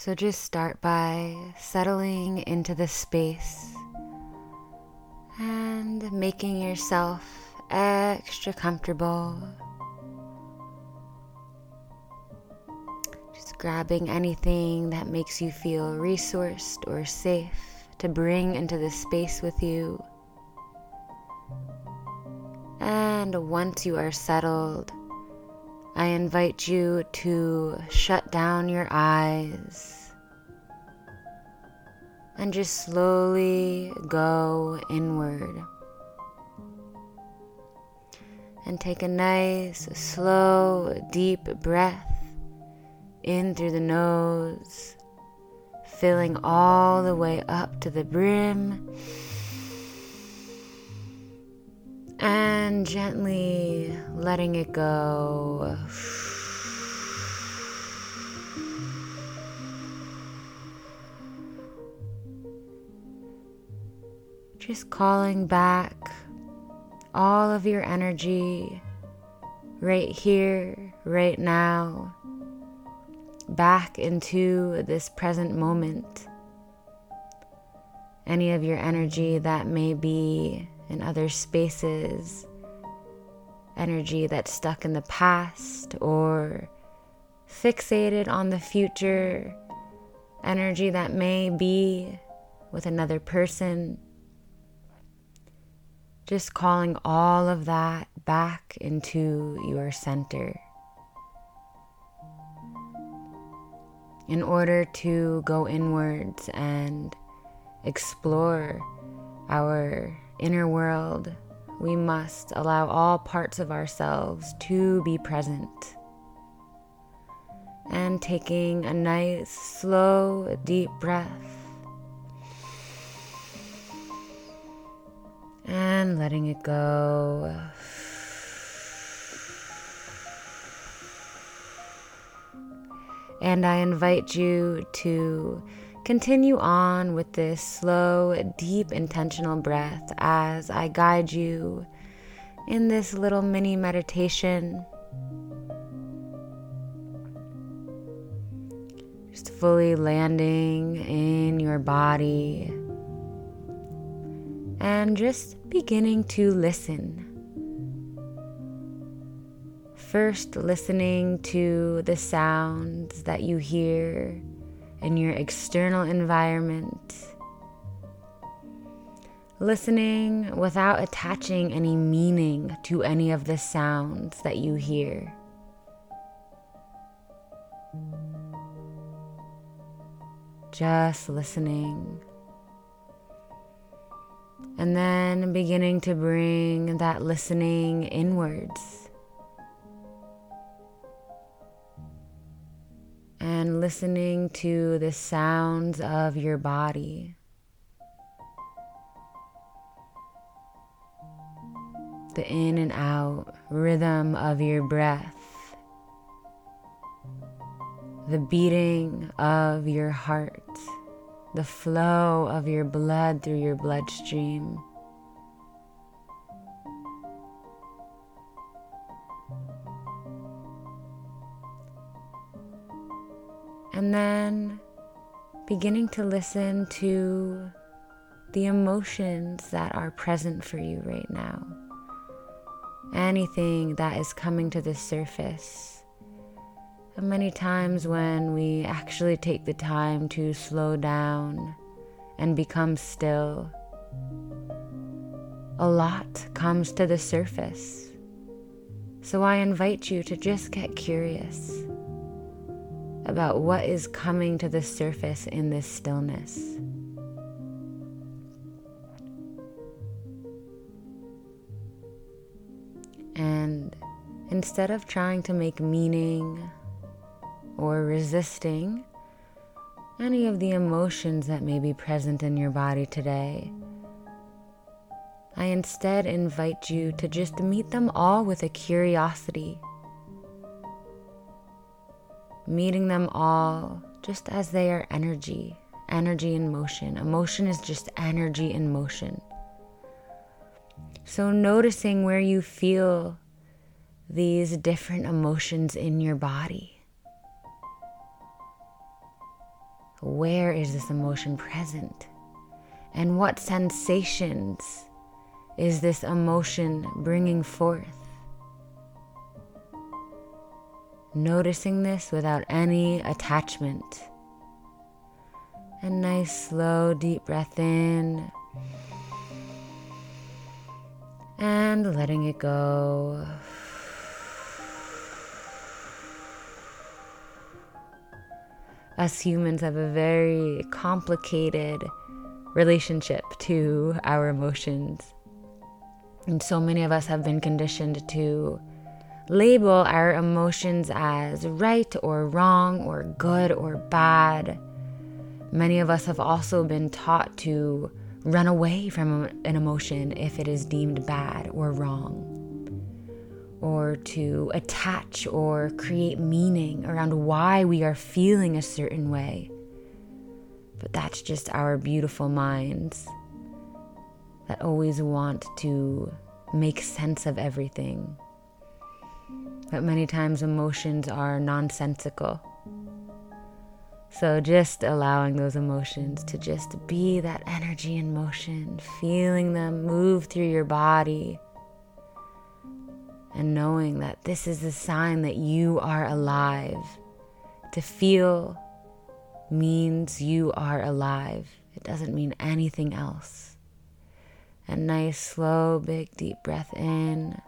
So just start by settling into the space and making yourself extra comfortable. Just grabbing anything that makes you feel resourced or safe to bring into the space with you. And once you are settled, I invite you to shut down your eyes and just slowly go inward. And take a nice, slow, deep breath in through the nose, filling all the way up to the brim and gently letting it go. Just calling back all of your energy right here, right now, back into this present moment. Any of your energy that may be in other spaces, energy that's stuck in the past or fixated on the future, energy that may be with another person. Just calling all of that back into your center. In order to go inwards and explore our inner world, we must allow all parts of ourselves to be present. And taking a nice, slow, deep breath. And letting it go. And I invite you to Continue on with this slow, deep, intentional breath as I guide you in this little mini meditation. Just fully landing in your body and just beginning to listen. First, listening to the sounds that you hear in your external environment. Listening without attaching any meaning to any of the sounds that you hear. Just listening. And then beginning to bring that listening inwards. Listening to the sounds of your body. The in and out rhythm of your breath, the beating of your heart, the flow of your blood through your bloodstream. And then beginning to listen to the emotions that are present for you right now. Anything that is coming to the surface. And many times when we actually take the time to slow down and become still, a lot comes to the surface. So I invite you to just get curious about what is coming to the surface in this stillness. And instead of trying to make meaning or resisting any of the emotions that may be present in your body today, I instead invite you to just meet them all with a curiosity meeting them all just as they are energy, energy in motion. Emotion is just energy in motion. So, noticing where you feel these different emotions in your body. Where is this emotion present? And what sensations is this emotion bringing forth? Noticing this without any attachment. A nice, slow, deep breath in. And letting it go. Us humans have a very complicated relationship to our emotions. And so many of us have been conditioned to label our emotions as right or wrong or good or bad. Many of us have also been taught to run away from an emotion if it is deemed bad or wrong, or to attach or create meaning around why we are feeling a certain way. But that's just our beautiful minds that always want to make sense of everything. But many times emotions are nonsensical. So just allowing those emotions to just be that energy in motion, feeling them move through your body, and knowing that this is a sign that you are alive. To feel means you are alive, it doesn't mean anything else. A nice, slow, big, deep breath in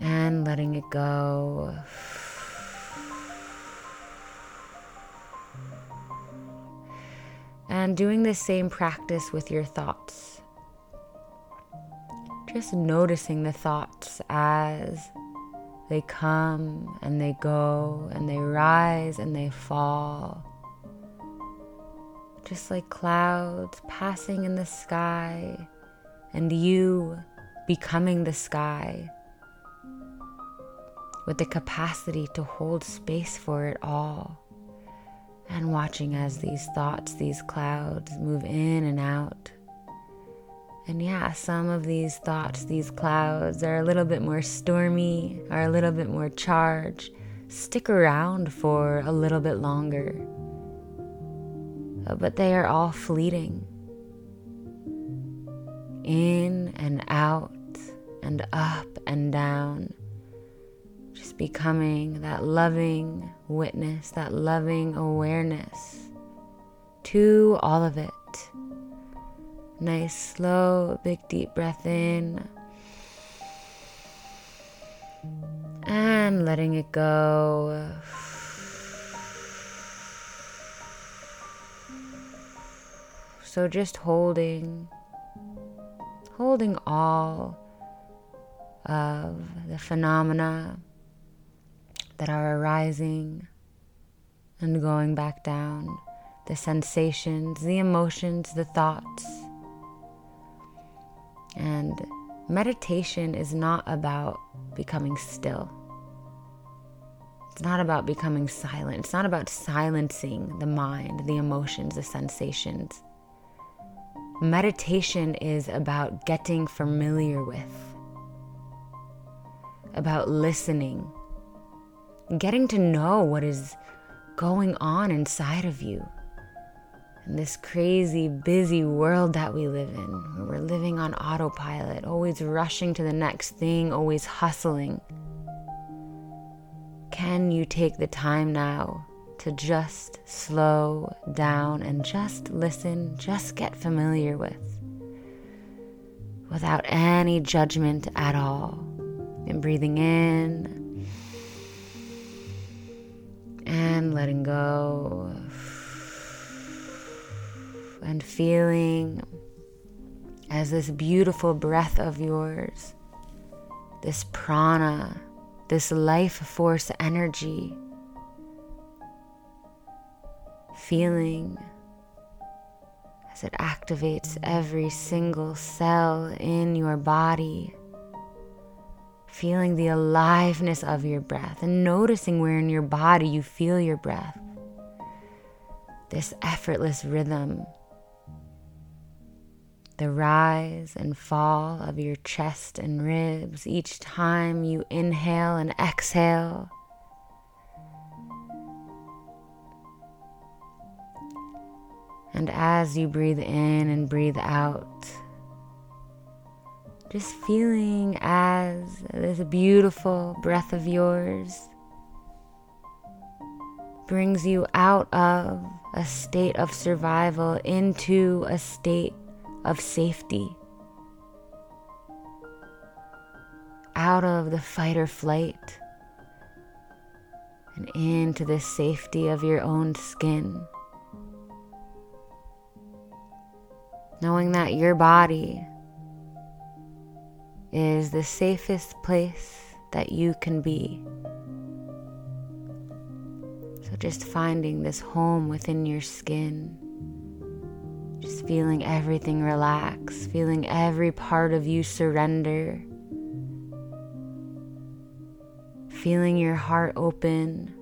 and letting it go. And doing the same practice with your thoughts. Just noticing the thoughts as they come and they go and they rise and they fall. Just like clouds passing in the sky and you becoming the sky with the capacity to hold space for it all. And watching as these thoughts, these clouds move in and out. And yeah, some of these thoughts, these clouds are a little bit more stormy, are a little bit more charged, stick around for a little bit longer. Uh, but they are all fleeting. In and out and up and down just becoming that loving witness, that loving awareness to all of it. Nice, slow, big, deep breath in. And letting it go. So just holding, holding all of the phenomena that are arising and going back down, the sensations, the emotions, the thoughts. And meditation is not about becoming still. It's not about becoming silent. It's not about silencing the mind, the emotions, the sensations. Meditation is about getting familiar with, about listening getting to know what is going on inside of you. In this crazy, busy world that we live in, we're living on autopilot, always rushing to the next thing, always hustling. Can you take the time now to just slow down and just listen, just get familiar with, without any judgment at all? And breathing in and letting go and feeling as this beautiful breath of yours, this prana, this life force energy, feeling as it activates every single cell in your body feeling the aliveness of your breath and noticing where in your body you feel your breath. This effortless rhythm, the rise and fall of your chest and ribs each time you inhale and exhale. And as you breathe in and breathe out, just feeling as this beautiful breath of yours brings you out of a state of survival into a state of safety. Out of the fight or flight and into the safety of your own skin. Knowing that your body is the safest place that you can be. So, just finding this home within your skin, just feeling everything relax, feeling every part of you surrender, feeling your heart open.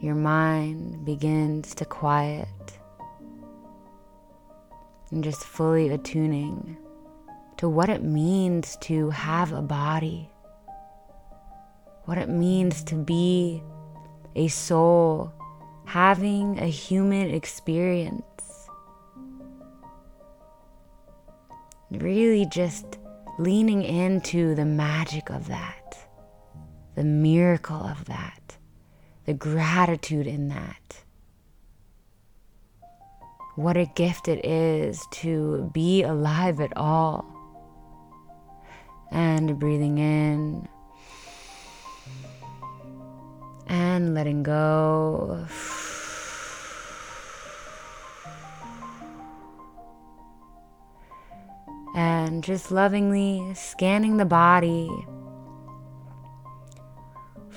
Your mind begins to quiet and just fully attuning to what it means to have a body, what it means to be a soul having a human experience. Really just leaning into the magic of that, the miracle of that, the gratitude in that what a gift it is to be alive at all. And breathing in and letting go. And just lovingly scanning the body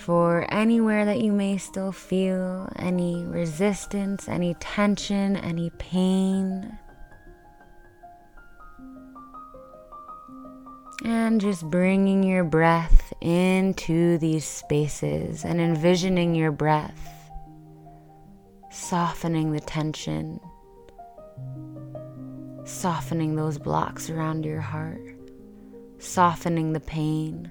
for anywhere that you may still feel any resistance, any tension, any pain. And just bringing your breath into these spaces and envisioning your breath, softening the tension, softening those blocks around your heart, softening the pain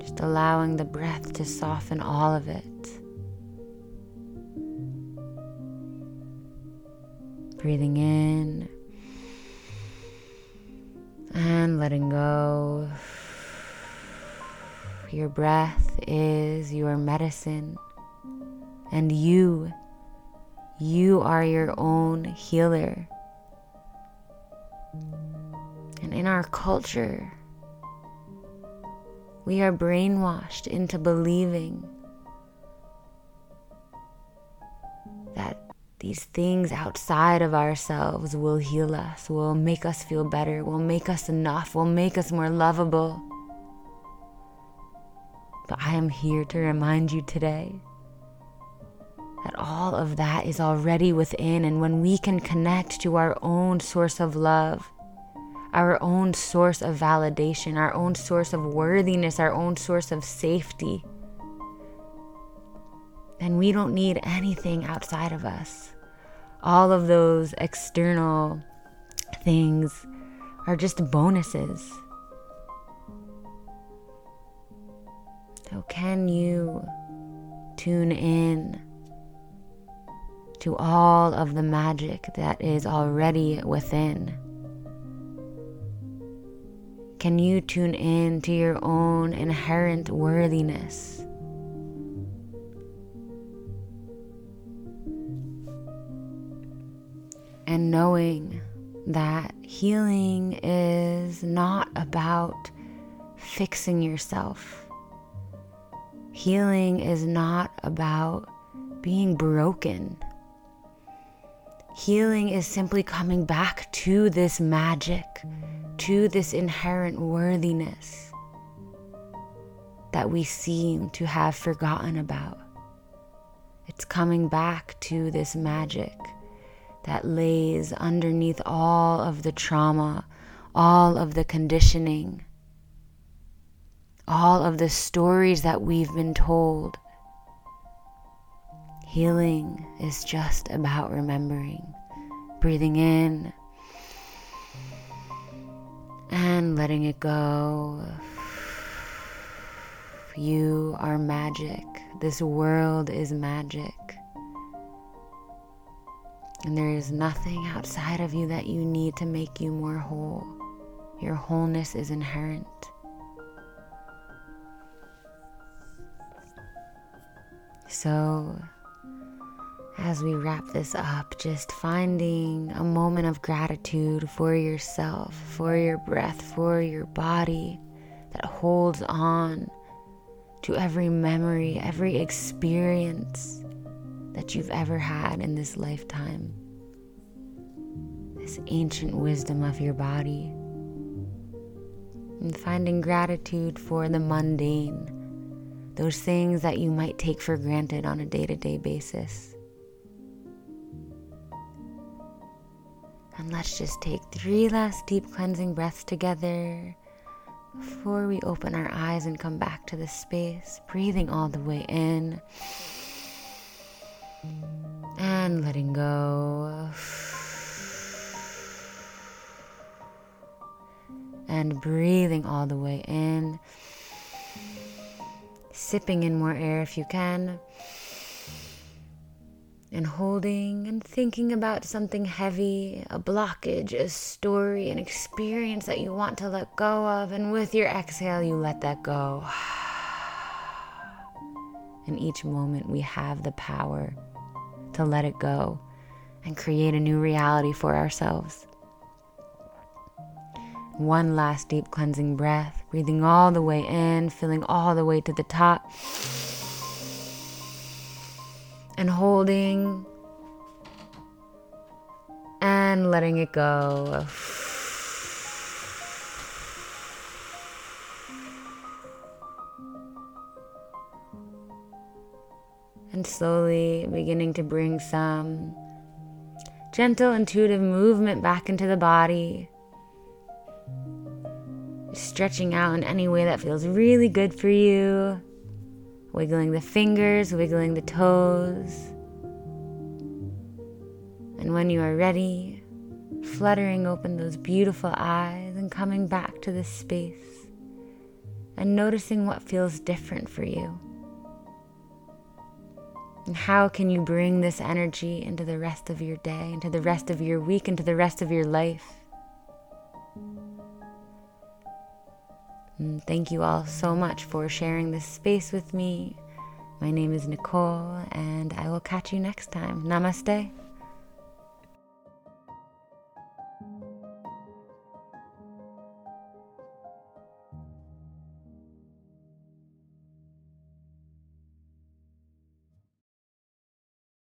just allowing the breath to soften all of it. Breathing in and letting go. Your breath is your medicine, and you, you are your own healer. And in our culture, we are brainwashed into believing that these things outside of ourselves will heal us, will make us feel better, will make us enough, will make us more lovable. But I am here to remind you today that all of that is already within, and when we can connect to our own source of love, our own source of validation, our own source of worthiness, our own source of safety, then we don't need anything outside of us. All of those external things are just bonuses. So, can you tune in to all of the magic that is already within? Can you tune in to your own inherent worthiness? And knowing that healing is not about fixing yourself. Healing is not about being broken. Healing is simply coming back to this magic to this inherent worthiness that we seem to have forgotten about. It's coming back to this magic that lays underneath all of the trauma, all of the conditioning, all of the stories that we've been told. Healing is just about remembering, breathing in and letting it go. You are magic. This world is magic. And there is nothing outside of you that you need to make you more whole. Your wholeness is inherent. So, as we wrap this up, just finding a moment of gratitude for yourself, for your breath, for your body that holds on to every memory, every experience that you've ever had in this lifetime. This ancient wisdom of your body. And finding gratitude for the mundane those things that you might take for granted on a day to day basis. And let's just take three last deep cleansing breaths together before we open our eyes and come back to the space, breathing all the way in and letting go. And breathing all the way in sipping in more air if you can, and holding and thinking about something heavy, a blockage, a story, an experience that you want to let go of, and with your exhale, you let that go. In each moment, we have the power to let it go and create a new reality for ourselves. One last deep cleansing breath, breathing all the way in, filling all the way to the top. And holding and letting it go. And slowly beginning to bring some gentle, intuitive movement back into the body stretching out in any way that feels really good for you, wiggling the fingers, wiggling the toes. And when you are ready, fluttering open those beautiful eyes and coming back to this space and noticing what feels different for you. And how can you bring this energy into the rest of your day, into the rest of your week, into the rest of your life? And thank you all so much for sharing this space with me. My name is Nicole, and I will catch you next time. Namaste.